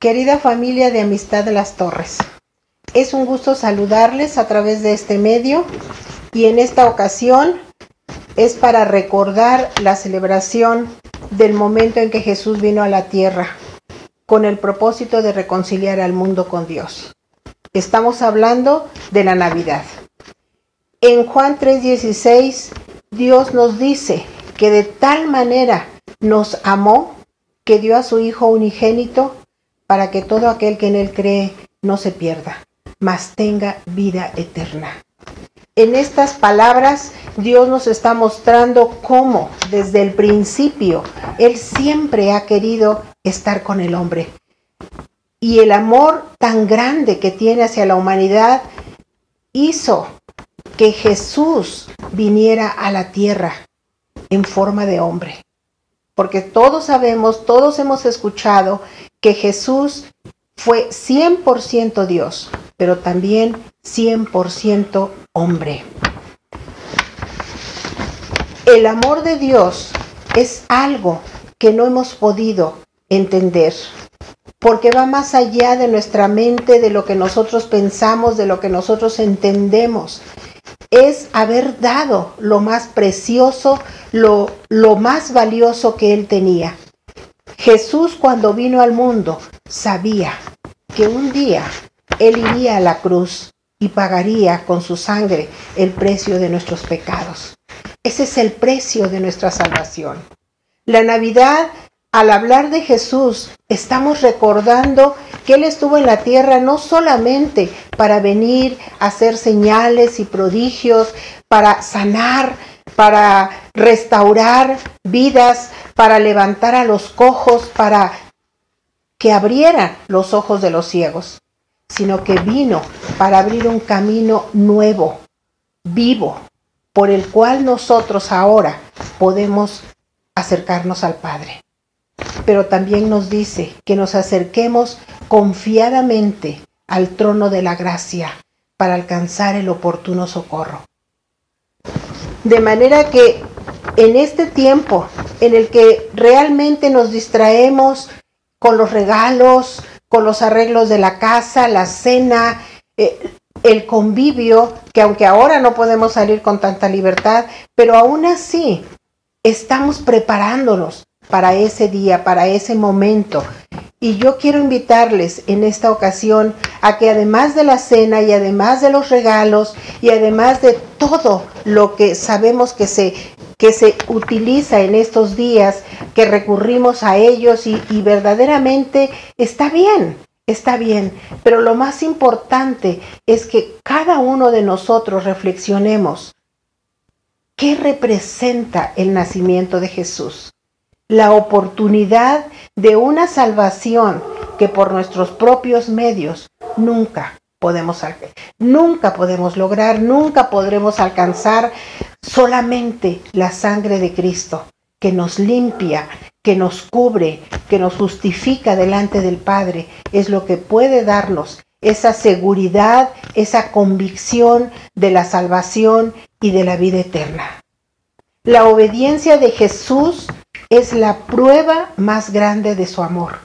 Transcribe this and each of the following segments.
Querida familia de Amistad de las Torres, es un gusto saludarles a través de este medio y en esta ocasión es para recordar la celebración del momento en que Jesús vino a la tierra con el propósito de reconciliar al mundo con Dios. Estamos hablando de la Navidad. En Juan 3:16 Dios nos dice que de tal manera nos amó que dio a su Hijo unigénito para que todo aquel que en Él cree no se pierda, mas tenga vida eterna. En estas palabras Dios nos está mostrando cómo desde el principio Él siempre ha querido estar con el hombre. Y el amor tan grande que tiene hacia la humanidad hizo que Jesús viniera a la tierra en forma de hombre. Porque todos sabemos, todos hemos escuchado que Jesús fue 100% Dios, pero también 100% hombre. El amor de Dios es algo que no hemos podido entender, porque va más allá de nuestra mente, de lo que nosotros pensamos, de lo que nosotros entendemos. Es haber dado lo más precioso, lo, lo más valioso que Él tenía. Jesús cuando vino al mundo sabía que un día Él iría a la cruz y pagaría con su sangre el precio de nuestros pecados. Ese es el precio de nuestra salvación. La Navidad, al hablar de Jesús, estamos recordando que Él estuvo en la tierra no solamente para venir a hacer señales y prodigios, para sanar, para restaurar vidas, para levantar a los cojos, para que abriera los ojos de los ciegos, sino que vino para abrir un camino nuevo, vivo, por el cual nosotros ahora podemos acercarnos al Padre. Pero también nos dice que nos acerquemos confiadamente al trono de la gracia para alcanzar el oportuno socorro. De manera que en este tiempo en el que realmente nos distraemos con los regalos, con los arreglos de la casa, la cena, eh, el convivio, que aunque ahora no podemos salir con tanta libertad, pero aún así estamos preparándonos para ese día, para ese momento. Y yo quiero invitarles en esta ocasión a que además de la cena y además de los regalos y además de todo lo que sabemos que se, que se utiliza en estos días, que recurrimos a ellos y, y verdaderamente está bien, está bien, pero lo más importante es que cada uno de nosotros reflexionemos qué representa el nacimiento de Jesús. La oportunidad de una salvación que por nuestros propios medios nunca podemos nunca podemos lograr, nunca podremos alcanzar solamente la sangre de Cristo que nos limpia, que nos cubre, que nos justifica delante del Padre, es lo que puede darnos esa seguridad, esa convicción de la salvación y de la vida eterna. La obediencia de Jesús es la prueba más grande de su amor,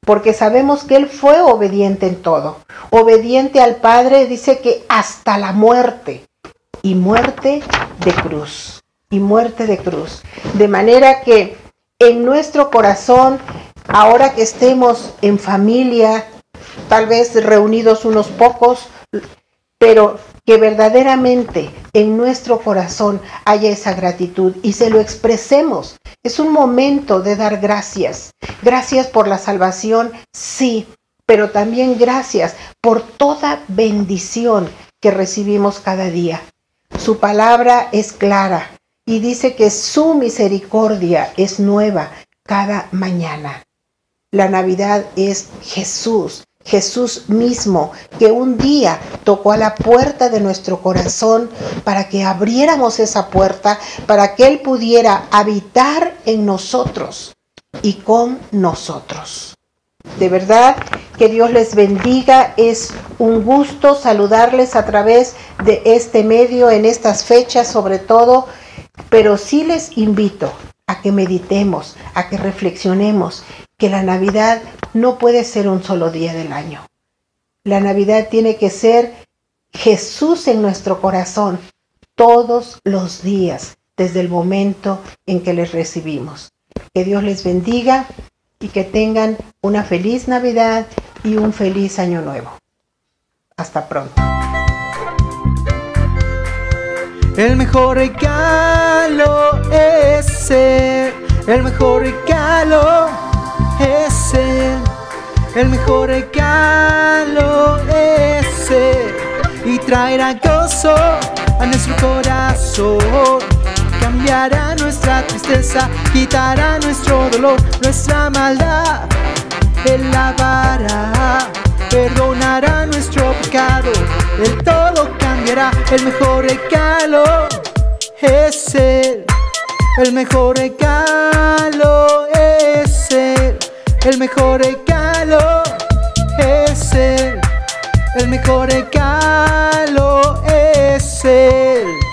porque sabemos que Él fue obediente en todo. Obediente al Padre dice que hasta la muerte, y muerte de cruz, y muerte de cruz. De manera que en nuestro corazón, ahora que estemos en familia, tal vez reunidos unos pocos, pero que verdaderamente en nuestro corazón haya esa gratitud y se lo expresemos. Es un momento de dar gracias. Gracias por la salvación, sí, pero también gracias por toda bendición que recibimos cada día. Su palabra es clara y dice que su misericordia es nueva cada mañana. La Navidad es Jesús, Jesús mismo, que un día tocó a la puerta de nuestro corazón para que abriéramos esa puerta, para que Él pudiera habitar en nosotros y con nosotros. De verdad que Dios les bendiga. Es un gusto saludarles a través de este medio en estas fechas sobre todo, pero sí les invito a que meditemos, a que reflexionemos que la Navidad no puede ser un solo día del año. La Navidad tiene que ser Jesús en nuestro corazón todos los días, desde el momento en que les recibimos. Que Dios les bendiga y que tengan una feliz Navidad y un feliz año nuevo. Hasta pronto. El mejor regalo es el, el mejor regalo es el, mejor regalo es el, y traerá gozo a nuestro corazón. Cambiará nuestra tristeza, quitará nuestro dolor, nuestra maldad. Él lavará, perdonará nuestro pecado. El todo cambiará, el mejor regalo es Él. El mejor regalo Él. El mejor regalo es Él. El mejor regalo es Él.